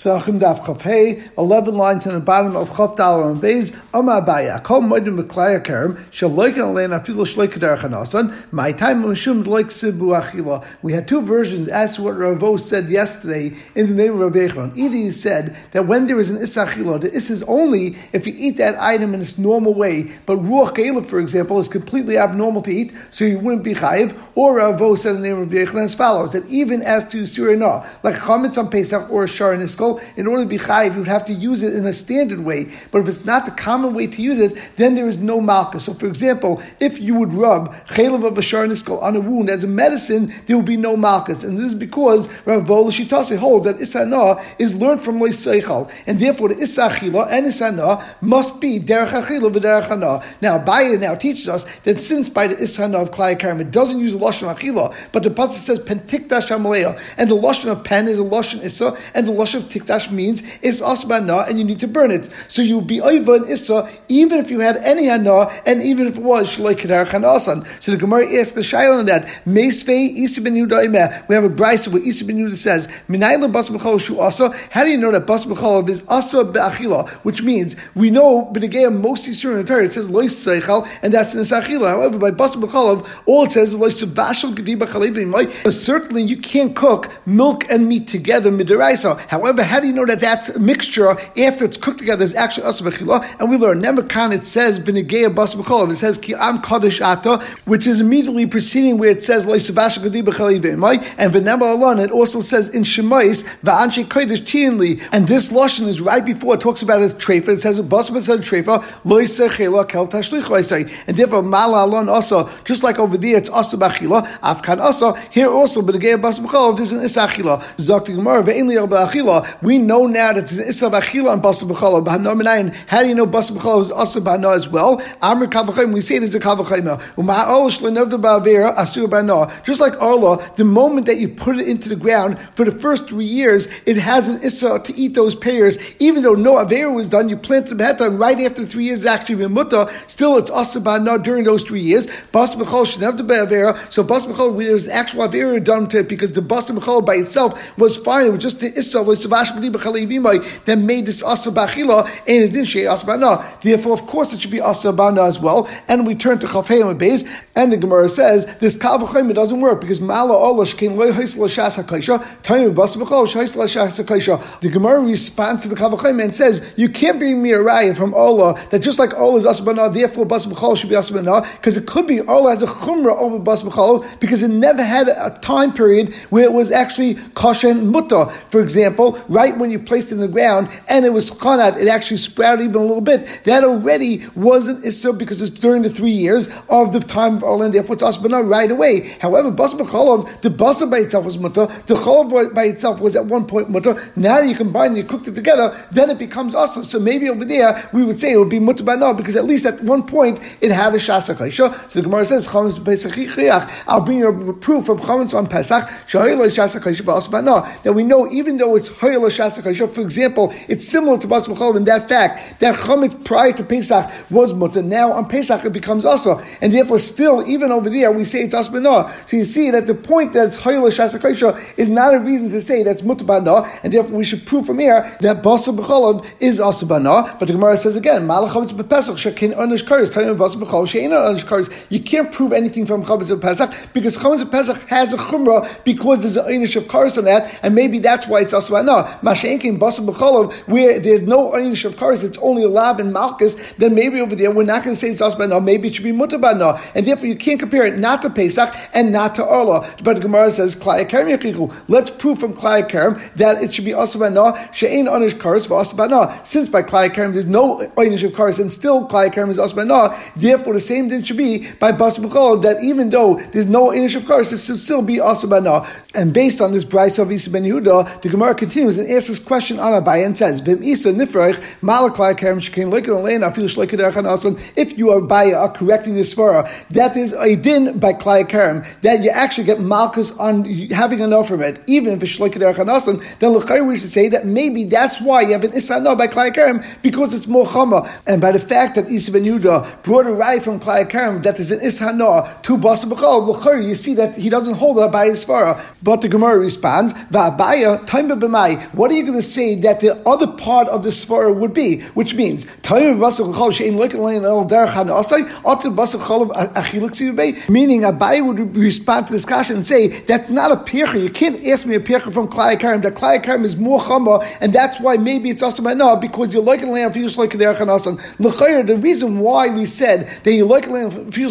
Sachim Daf Chav Hey, 11 lines on the bottom of Chav Dalar and Beis, Kol Moedim Meklaya Kerem, Shal Loikan Alein Chanasan, My Time Mishum Loik Sibu Achila. We had two versions as to what Ravo said yesterday in the name of Rabbi Echron. Either he said that when there is an Isachila, the Is is only if you eat that item in its normal way, but Ruach Galeb, for example, is completely abnormal to eat, so you wouldn't be Chayiv, or Ravo said in the name of Rabbi Echron as follows, that even as to Surah like Chametz on Pesach or Shar Niskal, in order to be chayiv, you would have to use it in a standard way. But if it's not the common way to use it, then there is no malka. So, for example, if you would rub chaylev of a niskal on a wound as a medicine, there will be no malchus. And this is because Rav Shitase holds that isana is learned from loy seichal, and therefore the isachila and isana must be derech achila v'derech Now, Baya now teaches us that since by the isana of klai karam it doesn't use lashon achila, but the pasuk says pentikta shamalea, and the lashon of pen is a lashon issa, and the lashon of tikdash means is asbana and you need to burn it. So you would be oiva and issa even if you had any hana and even if it was shaloi kedar. So the Gemara asks the shaila on that. Meisvei isi ben Yehuda We have a brisa where isi ben Yehuda says minayla bas shu asa. How do you know that bas is asa be'achila? Which means we know b'negei most yisur in the Torah it says lois seichal and that's in achila. However, by bas all it says is lois subashal gediba chalevim. Certainly you can't cook milk and meat together midiraisa. However, how do you know that that mixture after it's cooked together is actually asa b'chila? And we learn nemakan it says b'negeya bas b'cholav. It says ki am kaddish ata, which is immediately preceding where it says loisabash gadi b'chali and v'nema alon. It also says in shemais va'anshi kodesh tianli. And this lashon is right before it talks about a trefa. It says bas b'chol trefa loisechela kel tashlich And therefore mala alon also just like over there it's asa b'chila afkan asa here also b'negeya bas b'cholav this is an isachila. Zok gemara ve'in li we know now that it's an Issa Bachila and Basa B'chala. How do you know Basa B'chala is Asa B'ana as well? Amr Kavachayim, we say it is a Kavachayim. Asur B'ana. Just like Arla, the moment that you put it into the ground, for the first three years, it has an Issa to eat those pears. Even though no Avera was done, you planted the Beheta, and right after three years, it's actually been Mutta, still it's Asa B'ana during those three years. Basa B'chala should have the Avera. So Basa B'chala, there's an actual Avera done to it because the Basa B'chala by itself was fine. It was just the Issa, that made this asa b'achila, and it didn't say asa. Therefore, of course, it should be asa as well. And we turn to chafayim base, and the Gemara says this kavachayim doesn't work because mala olash came loy haisla shas hakaisha, time bas b'chol shaisla shas hakaisha. The Gemara responds to the kavachayim and says you can't bring me a raya from Ola that just like Ola is asa b'ana, therefore bas b'chol should be asa because it could be Ola has a chumrah over bas b'chol because it never had a time period where it was actually kosher muta. For example, right when you placed it in the ground and it was chanat, it actually sprouted even a little bit. That already wasn't issa because it's during the three years of the time of Ola, and therefore it's asbana right away. However, basa b'cholov, the basa by itself was mutter, the cholov by itself was at one point mutter. Now you combine and you cooked it together, then it becomes asa. So maybe over there we would say it would be mutter by now because at least at one point it had a shasa So the Gemara says, I'll bring you a proof from chametz on Pesach, that we know even though it's for example, it's similar to Bas B'chol in that fact that Chametz prior to Pesach was mutter. Now on Pesach it becomes also, and therefore still even over there we say it's asbana. So you see that the point that it's Hayla is not a reason to say that's mutter and therefore we should prove from here that Bas B'chol is asbana. But the Gemara says again, Karis Karis. You can't prove anything from Chametz B'Pesach because Chametz B'Pesach has a chumrah because there's an Onish of Karis on that, and maybe that's why it's asbana. Mashenkin Basa B'cholov, where there's no Einish of cars, it's only a Lav and Malchus, then maybe over there we're not going to say it's Asbana, maybe it should be Mutabana. And therefore you can't compare it not to Pesach and not to Arla. But Gemara says, Let's prove from Klaya Kerem that it should be Asbana, She'ain Onish cars for Asbana. Since by Klaya Kerem there's no Einish of cars and still Klaya Kerem is Asbana, therefore the same thing should be by Basa B'cholov, that even though there's no Einish of cars, it should still be Asbana. And based on this Braisa of Isa Ben Yehuda, the Gemara continues and asks this question on Abai and says, Vim Isa Nifrach, Malaklai Kerem Shekin Likin Alein, Afil Shleikaderchan Asan, if you are by are correcting the Svara, that is a din by Klai Kerem, that you actually get Malchus on having enough from it, even if it's Shleikaderchan Asan, then Lechai we should say that maybe that's why you have an Isa no by Klai Kerem, because it's more Chama. And by the fact that Isa Ben Yudah brought a right from Klai Kerem that is an Isa no to Basa B'chol, Lechai, you see that he doesn't hold his Svara. But the Gemara responds, Va'abaya, time b'mai, what are you going to say that the other part of the svara would be? Which means, meaning Abai would respond to this kasha and say, that's not a pircha. You can't ask me a pircha from Klai Karim. The Klai Karim is more chama, and that's why maybe it's also no, because you're like a lamb for you The reason why we said that you like a lamb for you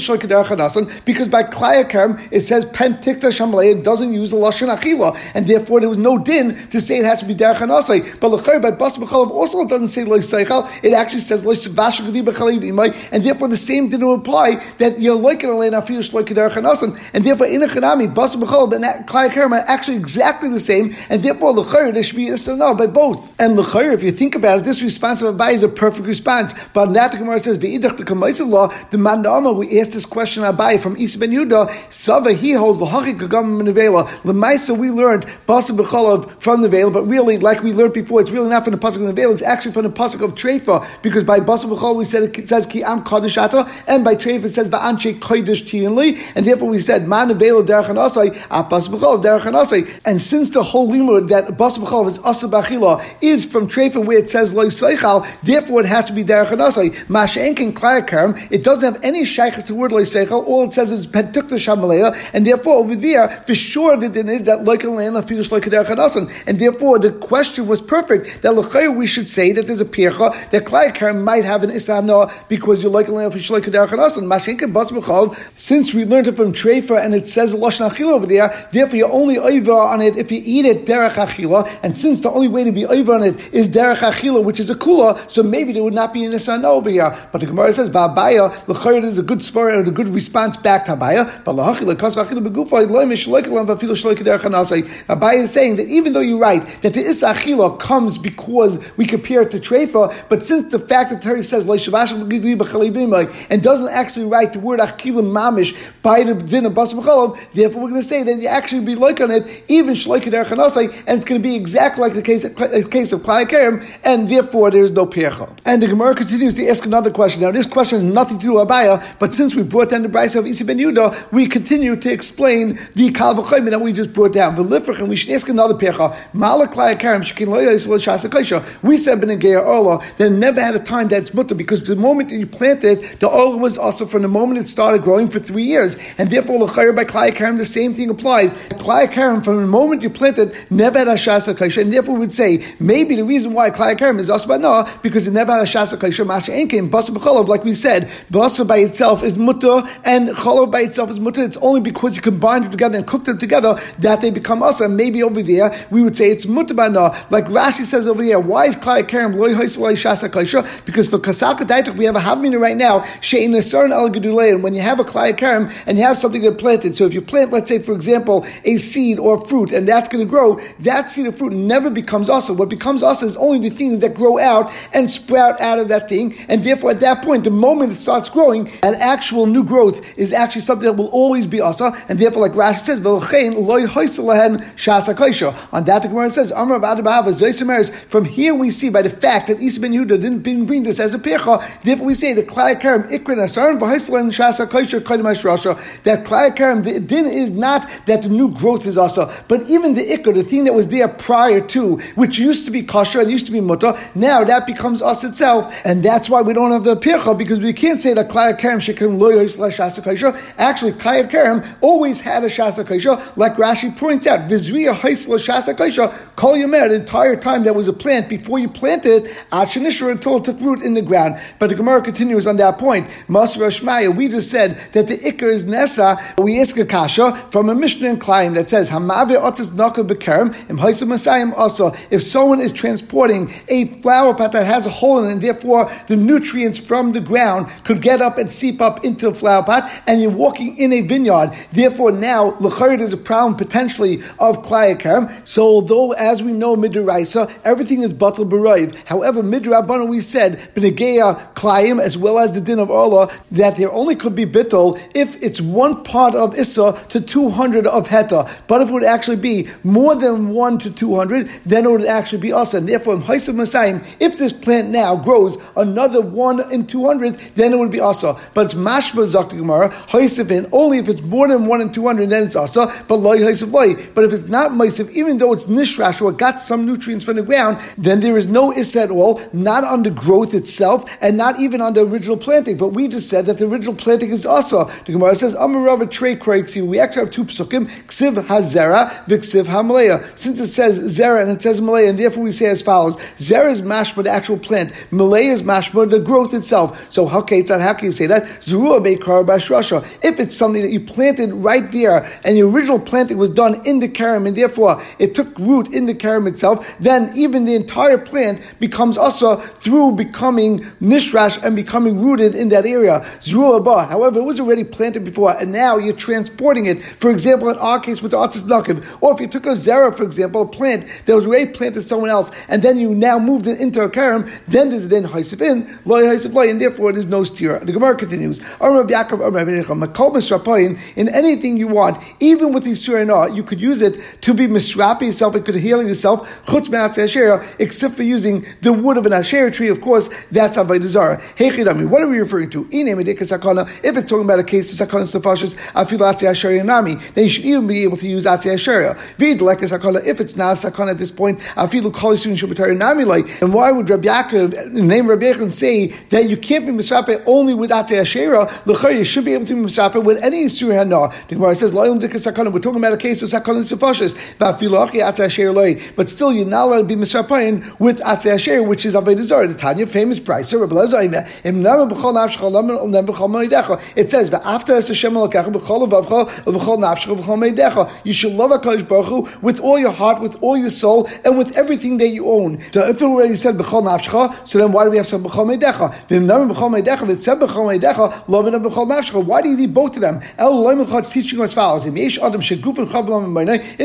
because by Klai Karim it says pentikta shamalei, it doesn't use the lashon achila, and therefore there was no din to say it has to be derech hanasai. But l'chayr by bas b'chalav also it doesn't say loy seichel. It actually says loy vash and therefore the same didn't apply that you're like a lamb for you like derech hanasan, and therefore in a chanami bas b'chalav and Klai are actually exactly the same, and therefore l'chayr there should be no by both. And l'chayr, if you think about it, this response of Abai is a perfect response. But that the Gemara says ve'idach the kamaisa law the mandama who asked this question Abai from Isa ben Yudah Sava he holds the hachik kagam nevela. Lemaisa we learned basa b'chalav from the veil, but really like we learned before, it's really not from the pasuk of the veil. It's actually from the pasuk of Treifa because by basa b'chalav we said it says ki am kodesh and by Treifa it says va'anche kodesh tiyanli, and therefore we said man nevela derech anasai basa b'chalav derech anasai. And since the whole limud that basa b'chalav is asa b'achila is from Treifa where it says loy seichal, therefore it has to be derech anasai. Masha'enkin klayakarim, it doesn't have any shaykhs to word loy seichel. All it says is pentukta shamalea, and therefore over there for sure the din is that land afidush loikader chadasan, and therefore the question was perfect that lechayr we should say that there's a pircha that klayakarim might have an isana because you loikel land afidush loikader chadasan. Mashenkin bas since we learned it from Trefa and it says lashon achila over there, therefore you're only over on it if you eat it derech achila, and since the only way to be over on it is derech achila, which is a kula, so maybe there would not be an isana over here. But the Gemara says va'abaya lechayr is a good story and a good response back to Abaya, but Abai is saying that even though you're right that the Isa Achila comes because we compare it to Trefa, but since the fact that Terry says and doesn't actually write the word Achila Mamish by the din of Bas therefore we're going to say that you actually be like on it, even Shloikid Erchanasai, and it's going to be exactly like the case, the case of Klai and therefore there is no Pircha. And the Gemara continues to ask another question. Now, this question has nothing to do with Abaya, but since we brought down the Braisa of Isa ben Yudah, we continue to explain the Kal V'chayim that we just brought down. And we should ask another Karim, Shekin We said Ben Geir Orla that never had a time that's mutter because the moment that you planted, the Orla was also from the moment it started growing for three years. And therefore, L'chayr by Klai Karim, the same thing applies. Klai Karim, from the moment you planted, never had a Shasa Kaisha. And therefore, we would say maybe the reason why Klai Karim is no, because it never had a Shasa Kaisha, Masha Enkim, Basa B'cholov, like we said, Basa by itself is mutter, and Cholov by itself is mutter. It's only because you combine them together and cook them together that they become asa. Maybe over there we would say it's mutabana, like Rashi says over here. Why is klai karam loy shasa kaisha? Because for kasalka daituk we have a havmina right now shein nesaron al and when you have a klai karam and you have something that planted. So if you plant, let's say for example, a seed or fruit, and that's going to grow, that seed or fruit never becomes asa. What becomes asa is only the things that grow out and sprout out of that thing, and therefore at that point, the moment it starts growing, an actual new growth is actually something that will always be asa, and therefore, like Rashi says, on that, the Gemara says, From here we see by the fact that Isa ben Yehuda didn't bring this as a pecha, therefore we say the Klai Karim Ikrin Asaran v'Haislan Shasa Kaisha Kaidimash Rasha. That Klai Karim, the din is not that the new growth is also, but even the Ikr, the thing that was there prior to, which used to be kosher and used to be mutter, now that becomes us itself, and that's why we don't have the pecha because we can't say that Klai Karim Shekin Lo Shasa Kaisha. Actually, Klai Karim always had a Shasa Kaisha, like Rashi points out, Vizriya Haisla Shasa Kaisha, Kol Yomer, the entire time there was a plant, before you planted, Ashanishra until it took root in the ground. But the Gemara continues on that point. Masra Shmaya, we just said that the Iker is Nessa, we ask a Kasha from a Mishnah in Klein that says, Hamave Bekerem, Masayim also. If someone is transporting a flower pot that has a hole in it, and therefore the nutrients from the ground could get up and seep up into a flower pot, and you're walking in a vineyard, therefore now L'charid is a problem potentially of Klayakam. So although, as we know, Midraisa, everything is Batal Barayv. However, Midrabana, we said, Benegeya Klayim, as well as the din of Allah, that there only could be Bittel if it's one part of Issa to 200 of Heta. But if it would actually be more than 1 to 200, then it would actually be Asa. And therefore, in Haisav Masayim, if this plant now grows another 1 in 200, then it would be Asa. But it's Mashba Zakta Gemara, Haisavin, only if it's more than 1 in 200, then it's Asa, but Loi Haisav Loi. But if it's not Maisiv, even though it's Nishrash or got some nutrients from the ground, then there is no issa at all, not on the growth itself, and not even on the original planting. But we just said that the original planting is also. The Gemara says, Amarava Trey We actually have two psukim, Ksiv Hazera, Viksiv Hamalea. Since it says Zera and it says Malaya, and therefore we say as follows Zera is mashma, the actual plant, Malaya is mashma, the growth itself. So, how can you say that? Zerua Beikar Bashrasha. If it's something that you planted right there, and the original planting was done in the karam, and therefore it took root in the karam itself, then even the entire plant becomes also through becoming nishrash and becoming rooted in that area. Zruah However, it was already planted before, and now you're transporting it. For example, in our case with the Atzis Nakim, or if you took a zera, for example, a plant that was already planted somewhere else, and then you now moved it into a karam, then there's then haisif in, loy haisif loy, and therefore there's no steer. The Gemara continues, in anything you want, even with the surah, you could use it to be misrapi yourself, it could heal yourself, except for using the wood of an asher tree, of course, that's avodah zara. What are we referring to? If it's talking about a case of sakana stafashis, afilu atzei asher nami, then you should even be able to use atzei asher. If it's not sakana at this point, afilu kolisun shubatar nami like. And why would Rabbi Yaakov, name Rabbi Yaakov, say that you can't be misrape only with atzei asher? L'chayr, you should be able to be misrape with any isur hana. The Gemara says. We're talking about a case of sakana stafashis. Va'afilu achi atzei But still, you're not allowed to be misrapein with atzei asher, which is avodah zara. The Tanya famous price. It says, "After Hashem alakacha b'chol avavcha v'chol nafshcha v'chol meidecha." You should love Hakadosh Baruch Hu with all your heart, with all your soul, and with everything that you own. So if it already said b'chol nafshcha, so then why do we have some b'chol meidecha? V'imnam b'chol meidecha. If it said b'chol meidecha, love it b'chol nafshcha. Why do you need both of them? El Loimachot's teaching as follows: If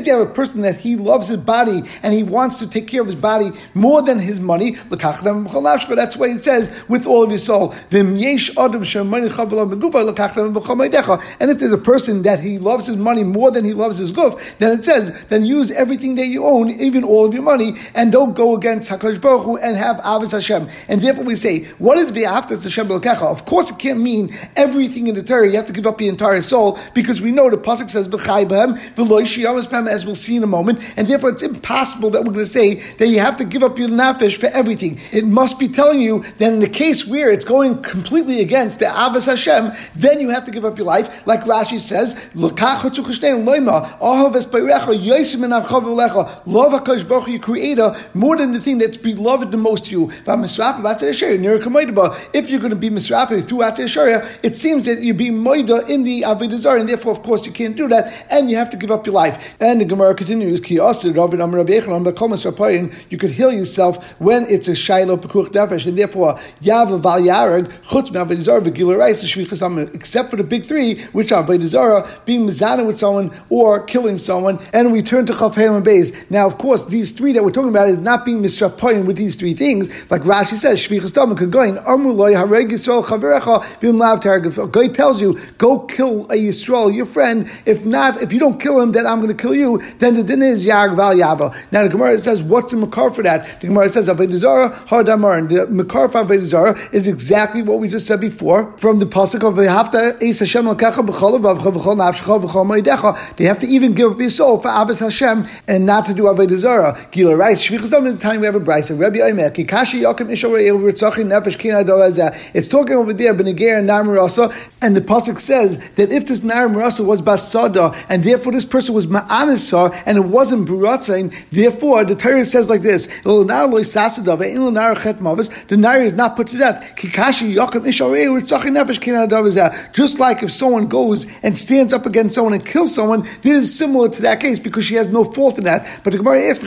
you have a person that he loves his body and he wants to take care of his body more than his money, that's why it says with all of your soul. And if there's a person that he loves his money more than he loves his guf, then it says, then use everything that you own, even all of your money, and don't go against Hakadosh Baruch Hu and have Avos Hashem. And therefore we say, what is V'aftas Hashem B'lekecha? Of course, it can't mean everything in the Torah. You have to give up your entire soul because we know the pasuk says B'chai B'hem B'hem, as we'll see in a moment, and therefore it's impossible that we're going to say that you have to give up your nafesh for everything. It must be telling you that in the case where it's going completely against the Avos Hashem, then you have to give up your life. Like Rashi says, Love HaKadosh Baruch your creator more than the thing that's beloved the most to you. If you're going to be misrapi through Atei it seems that you're being moida in the Avodah and therefore, of course, you can't do that, and you have to give up your life. And the Gemara continues, Ki you could heal yourself when it's a Shiloh Pekuch Nefesh, and therefore, Yav Val Yarag, Chutz Me'avodah Zarah, V'Gila Reis, except for the big three, which are Zara, being mizana with someone or killing someone, and we turn to Chafayim and Beis. Now, of course, these three that we're talking about is not being misrapoyin with these three things, like Rashi says, Shvichas Tamim Kagoin, Armuloi Hareg Yisrael Chaverecha Bim Lav guy tells you, go kill a Yisrael, your friend. If not, if you don't kill him, then I'm going to kill you. Then the din is Yag Val Yava. Now the Gemara says, what's the makar for that? The Gemara says, Avedizara Hardamar. And the makar for Avedizara is exactly what we just said before from the pasuk of Vehafta Eis Hashem Lakacha B'chol Avavcha B'chol Nafshecha B'chol Moedecha. They have to even give up your soul for Abbas Hashem and not to do Avodah Zarah. Gila writes, Shvichas Dom in the time we have a brisa. Rabbi Omer, Kikashi Yakim Ishal Ritzachim Nefesh Kina It's talking over there, Beneger and Nar and the pasuk says that if this Nar Marasa was Basada, and therefore this person was Ma'anasar, and it wasn't Buratzain, therefore the Torah says like this, the Nar is not put to death. Just like if someone goes and stands up against someone and kills someone, this is similar to that case because she has no fault in that. But the Gemara asks,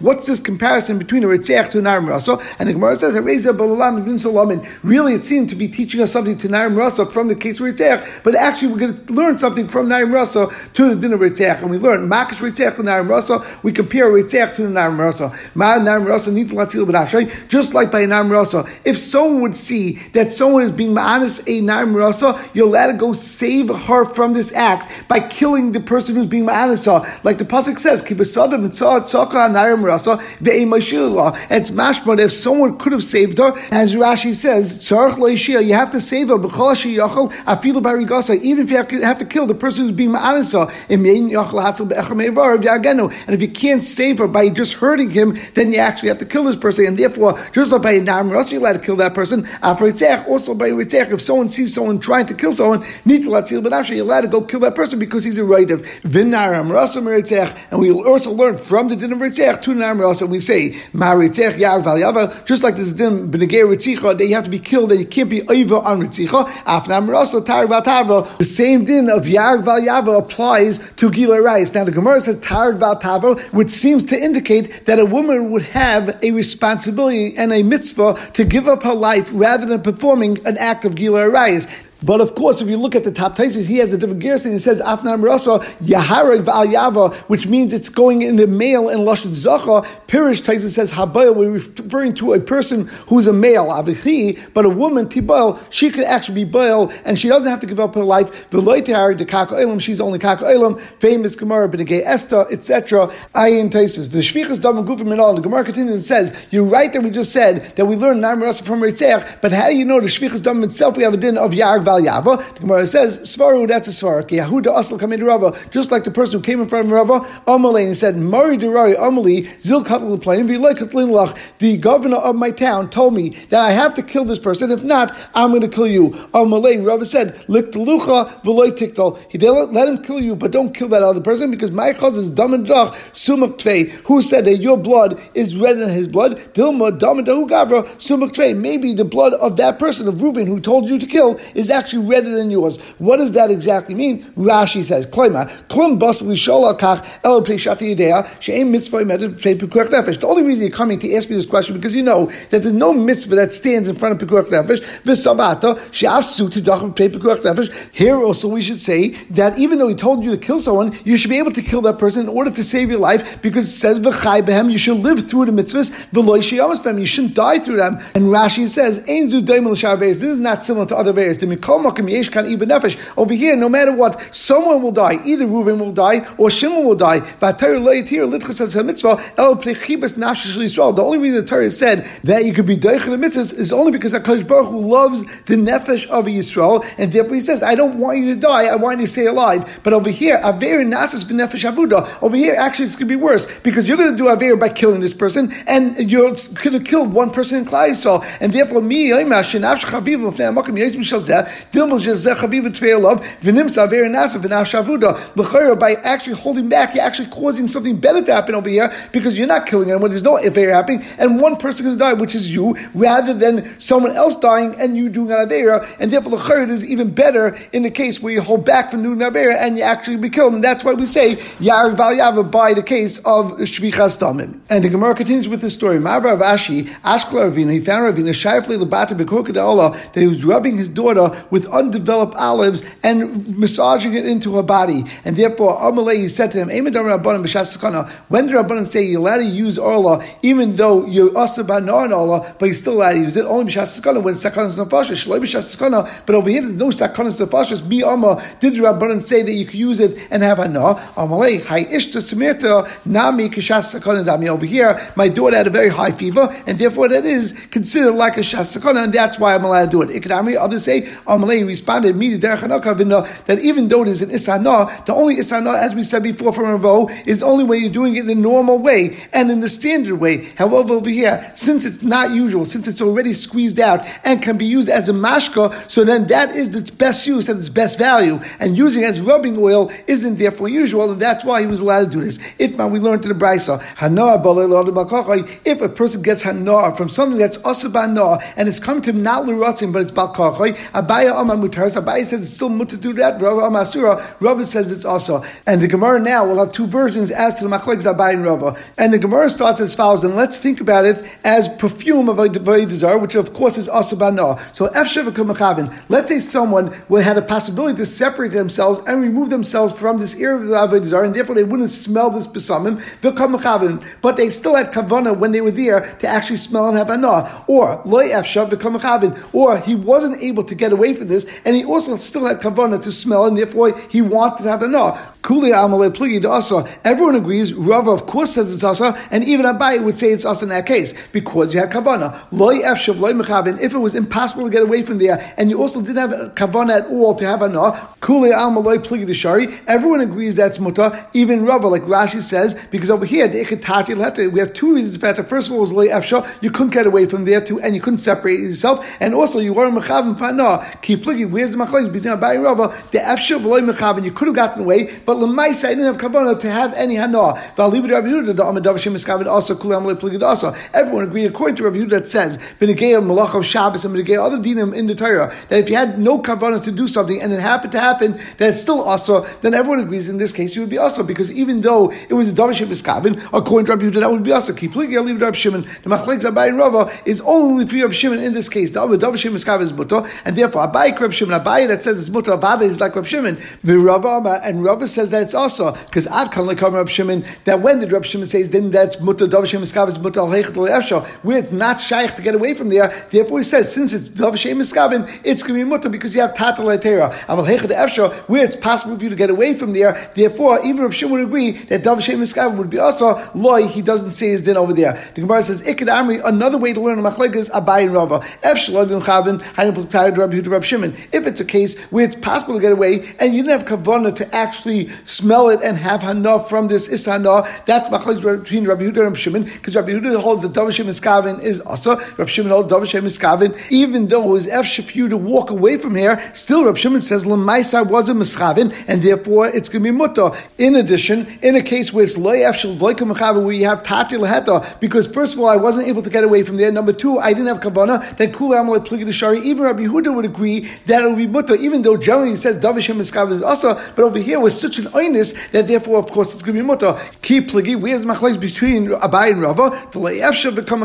what's this comparison between a Ritzech to a Narim Rasa? And the Gemara says, really it seemed to be teaching us something to Narim Rasa from the case of Ritzech, but actually we're going to learn something from Narim Rasa to the din of. And we learn Makash Ritzech to Narim Rasa, we compare Ritzech to the Narim Rasa. Just like by Narim Rasa, if someone would see that someone is being Ma'anis a Narim Rasa, you're allowed to go save her from this act by killing the person who's being ma'anasa. Like the pasuk says, "Kibasadim It's mashma if someone could have saved her, as Rashi says, you have to save her. Even if you have to kill the person who's being ma'anasa, And if you can't save her by just hurting him, then you actually have to kill this person. And therefore, just like by Nam you're allowed to kill that person. Uh, also by Ritzech, if someone sees someone trying to kill someone, need to let but actually you're allowed to go kill that person because he's a right of Vinar And we also learn from the din of Ritzech to Nam and we say, Maritzech Yar Val just like this din Benegay Ritzicha, that you have to be killed, and you can't be over on Ritzicha. Afnam Rasa Tar The same din of Yar Val applies to Gila Rice. Now the Gemara says Tar Val which seems to indicate that a woman would have a responsibility and a mitzvah to give up her life rather than performing an act of Gila Arayis. But of course, if you look at the top places, he has a different gerson. He says Afnam Rasa Yahareg Val Yava, which means it's going in the male and Lashon Zacha. Pirish Taisa says Habayel, we're referring to a person who's a male, Avichi, but a woman Tibayel, she could actually be Baal, and she doesn't have to give up her life. Veloitahar de Kaka Elam, she's only Kaka Elam, famous Gemara, Benegay Esther, etc. Ayin Taisus. The Shvichas Dam Gufim Minal, the Gemara continues and says, You're right that we just said that we learned Nam Rasa from Ritzech, but how do you know the Shvichas Dam itself we have a din of Yarg Val Yava. The Gemara says, Svaru, that's a Svar. Yehuda Asl come into Rava, just like the person who came in front of Rava, Amalei, and said, Mari Derari Amali, Zil Katl Plain, the governor of my town told me that I have to kill this person. If not, I'm going to kill you. Amalei, Rava said, Lik Lucha, Veloy Tiktal. He didn't let him kill you, but don't kill that other person because my cousin is Dam and Drach, Sumak Tvei, who said that your blood is red in his blood. Dilma, Dam and Gavra, Sumak Tvei. Maybe the blood of that person, of Reuven, who told you to kill, is actually redder than yours. What does that exactly mean? Rashi says, Klima, Klum Sholakach, El Preshati Yedea, Sheim Mitzvah Medet Pekuach Nefesh. The only reason you're coming to ask me this question because you know that there's no mitzvah that stands in front of Pekuach Nefesh, Pekuach Nefesh. Here also we should say that even though he told you to kill someone, you should be able to kill that person in order to save your life because it says you should live through the mitzvahs, V'loy She'amas Behem, you shouldn't die through them. And Rashi says, Ein Zu Daimel This is not similar to other various. Over here, no matter what, someone will die. Either Reuven will die or Shimon will die. The only reason the Torah said that you could be Deich the mitzvahs is only because HaKadosh Baruch Hu loves the nefesh of Yisrael, and therefore he says, I don't want you to die, I want you to stay alive. But over here, Aver Nasas b'nefesh avuda, over here, actually it's going to be worse, because you're going to do Aver by killing this person, and you're going to kill one person in Klai Yisrael, and therefore me, by actually holding back, you're actually causing something better to happen over here because you're not killing anyone. There's no affair happening, and one person going to die, which is you, rather than someone else dying and you doing an avera. And therefore, the chayr is even better in the case where you hold back from doing an avera and you actually be killed. And that's why we say yar valyava by the case of shvichas damim. And the Gemara continues with this story. Ma'abar Ashi, Ashkla Ravina, he found Ravina shayfli lebata that he was rubbing his daughter with undeveloped olives and massaging it into her body. And therefore, Amalei said to him, When the Rabbanan say you're allowed to use Orla, even though you're also non Orla, but you're still allowed to use it, only B'Shas when Sakanas Nefashis, Shaloi B'Shas but over here there's no Sakanas Nefashis, Mi Amma, did Rabbanan say that you could use it and have Hana? Amalei, Hai Ishta Samirta, Nami Kishas Sakana Dami. Over here, my daughter had a very high fever, and therefore that is considered like a Shas Sakana, and that's why I'm allowed to do it. Ikadami, others say, Amalei responded, that even though it is an isana, the only isana, as we said before from Ravo, is only when you're doing it in a normal way and in the standard way. However, over here, since it's not usual, since it's already squeezed out and can be used as a mashka, so then that is its best use and its best value. And using it as rubbing oil isn't therefore usual, and that's why he was allowed to do this. Itma, we learned in the Brisa, if a person gets hana from something that's asabana and it's coming to him not l'rotzim, but it's balkachai, abaya amar mutaris, abaya says it's still mutter to do that, Rava Amasura, Rava says it's also. And the Gemara now will have two versions as to the Machlek Zabai and Rava. And the Gemara starts as follows, and let's think about it as perfume of a desire, which of course is also bana. So let's say someone had a possibility to separate themselves and remove themselves from this area of a desire, and therefore they wouldn't smell this besamim, but they still had kavana when they were there to actually smell and have anah. Or loy efshav or he wasn't able to get away from this, and he also still had kavana to smell, and therefore he wanted to have a no. Kuli amalei pligi asa. Everyone agrees. Rava, of course, says it's asa, and even Abai would say it's asa in that case because you had kavana. Loy efshav loy mechavin. If it was impossible to get away from there, and you also didn't have kavana at all to have a no. Kuli amalei pligi shari. Everyone agrees that's muta. Even Rava, like Rashi says, because over here we have two reasons for that. First of all, was loy efshav. You couldn't get away from there too, and you couldn't separate yourself, and also you weren't mechavin fana. Keep pligi. Where's the machlokes between Abai and Rava? The efshav loy mechavin. You could have gotten away, but lemaisa I didn't have kavana to have any hana. V'alibid Rabbi Yehuda the Amadav Shem Miskavid also kulam lepligid also. Everyone agreed according to Rabbi Yehuda that says b'negei malach of Shabbos and b'negei other dinim in the Torah that if you had no kavana to do something and it happened to happen that it's still also then everyone agrees in this case you would be also because even though it was a Dav Shem according to Rabbi Yehuda that would be also keep pligi alibid Rabbi Shimon the machlek Abai and Rava is only for Rabbi Shimon in this case the Dav Shem Miskavid is mutter and therefore Abai Rabbi Shimon Abai that says it's mutter Avada is like Rabbi Shimon. Rava and Rava says that it's also because Ad Kan Lekam Rabbi Shimon that when did Rabbi Shimon says then that's mutter Dav Shem mutter al where it's not shaykh to get away from there. Therefore he says since it's Dav Shem Miskavid it's going to be mutter because you have Hechad Efsha where it's possible for you to get away from there. Therefore even Rabbi Shimon would agree that Dav Shem Miskavid would be also loy he doesn't say his din over there. The Gemara says Ikad Amri another way to learn machlek is Abai and Rava Efsha Lavin Chavin Pluktai Rabbi Yehuda Rabbi Shimon if it's a case where it's possible to get away and you didn't have kavana to actually smell it and have hana from this isana. That's machlokes between Rabbi Yehuda and Rabbi Shimon because Rabbi Yehuda holds that Davashem Miskavin is also Rabbi Shimon holds Davashem Miskavin. Even though it was for you to walk away from here, still Rabbi Shimon says Lamaisa was a Miskavin and therefore it's going to be mutter. In addition, in a case where it's loy efshel loikum Mechavin where you have tati laheta because first of all I wasn't able to get away from there. Number two, I didn't have kavana. Then kula amalei shari. Even Rabbi Yehuda would agree that it would be mutter, even though generally he says Miskavin is also. But over here was such an oinus that therefore, of course, it's going to be mutter. Keep pligi. Where's machlekes between Abai and Rava? The le'efsha become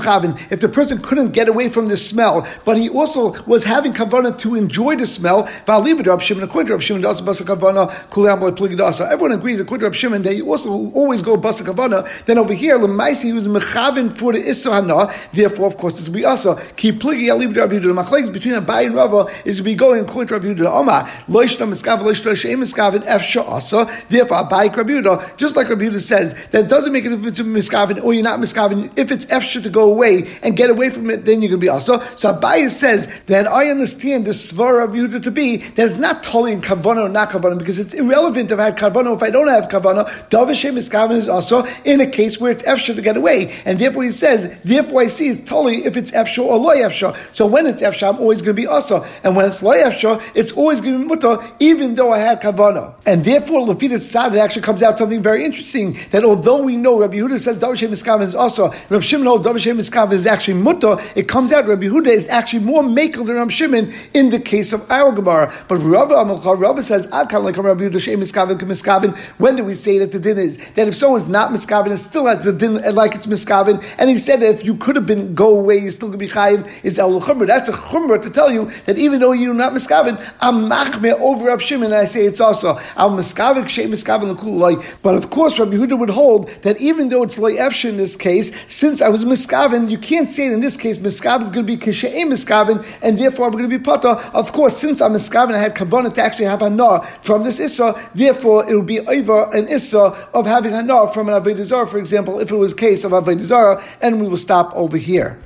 If the person couldn't get away from the smell, but he also was having kavanah to enjoy the smell, v'alibid Rab Shimon. According to Rab Shimon, does basa kavanah kulam pligi dasa. Everyone agrees according to Rab Shimon that you also always go basa kavanah. Then over here, lemaisi he was mechavin for the isra Therefore, of course, this will be also keep pligi alibid Rab. The machlekes between Abai and Rava is to be going according to Rab Yehuda. Omar loishna miskav loishna sheim miskavin efsha asa. Therefore, Abai Rabbi Yehuda, just like Rabbi Yehuda says, that it doesn't make it if it's a miskavin or you're not miskavin. If it's efsha to go away and get away from it, then you're going to be also. So Abai says that I understand the svar of Yehuda to be that it's not totally in kavana or not kavana because it's irrelevant if I have kavana if I don't have kavana. Davashem miskavin is also in a case where it's efsha to get away, and therefore he says, therefore I see it's totally if it's efsha or loy efsha. So when it's efsha, I'm always going to be also, and when it's loy efsha, it's always going to be mutter, even though I have kavana, and therefore lefita tzad it actually comes out something very interesting that although we know Rabbi Yehuda says Davashem Miskav is also Rabbi Shimon holds Davashem Miskav is actually mutter, it comes out Rabbi Yehuda is actually more makel than Rabbi Shimon in the case of our Gemara. But Rabbi Amalchar, Rabbi says Adkan like Rabbi Yehuda Shem Miskavin Miskavin. When do we say that the din is that if someone's not Miskavin and still has the din uh, like it's Miskavin, and he said that if you could have been go away, you're still going to be chayiv is El Chumrah. That's a Chumrah to tell you that even though you're not Miskavin, I'm machme over Rabbi Shimon, and I say it's also I'm Miskavin Shem Miskavin But of course, Rabbi Yehuda would hold that even though it's Le'efshin in this case, since I was Miskavin, you can't say it in this case, Miskavin is going to be Kishe'e Miskavin, and therefore I'm going to be Pata. Of course, since I'm Miskavin, I had Kavanah to actually have Hana from this Issa, therefore it would be over an Issa of having Hana from an Avodah for example, if it was a case of Avodah and we will stop over here.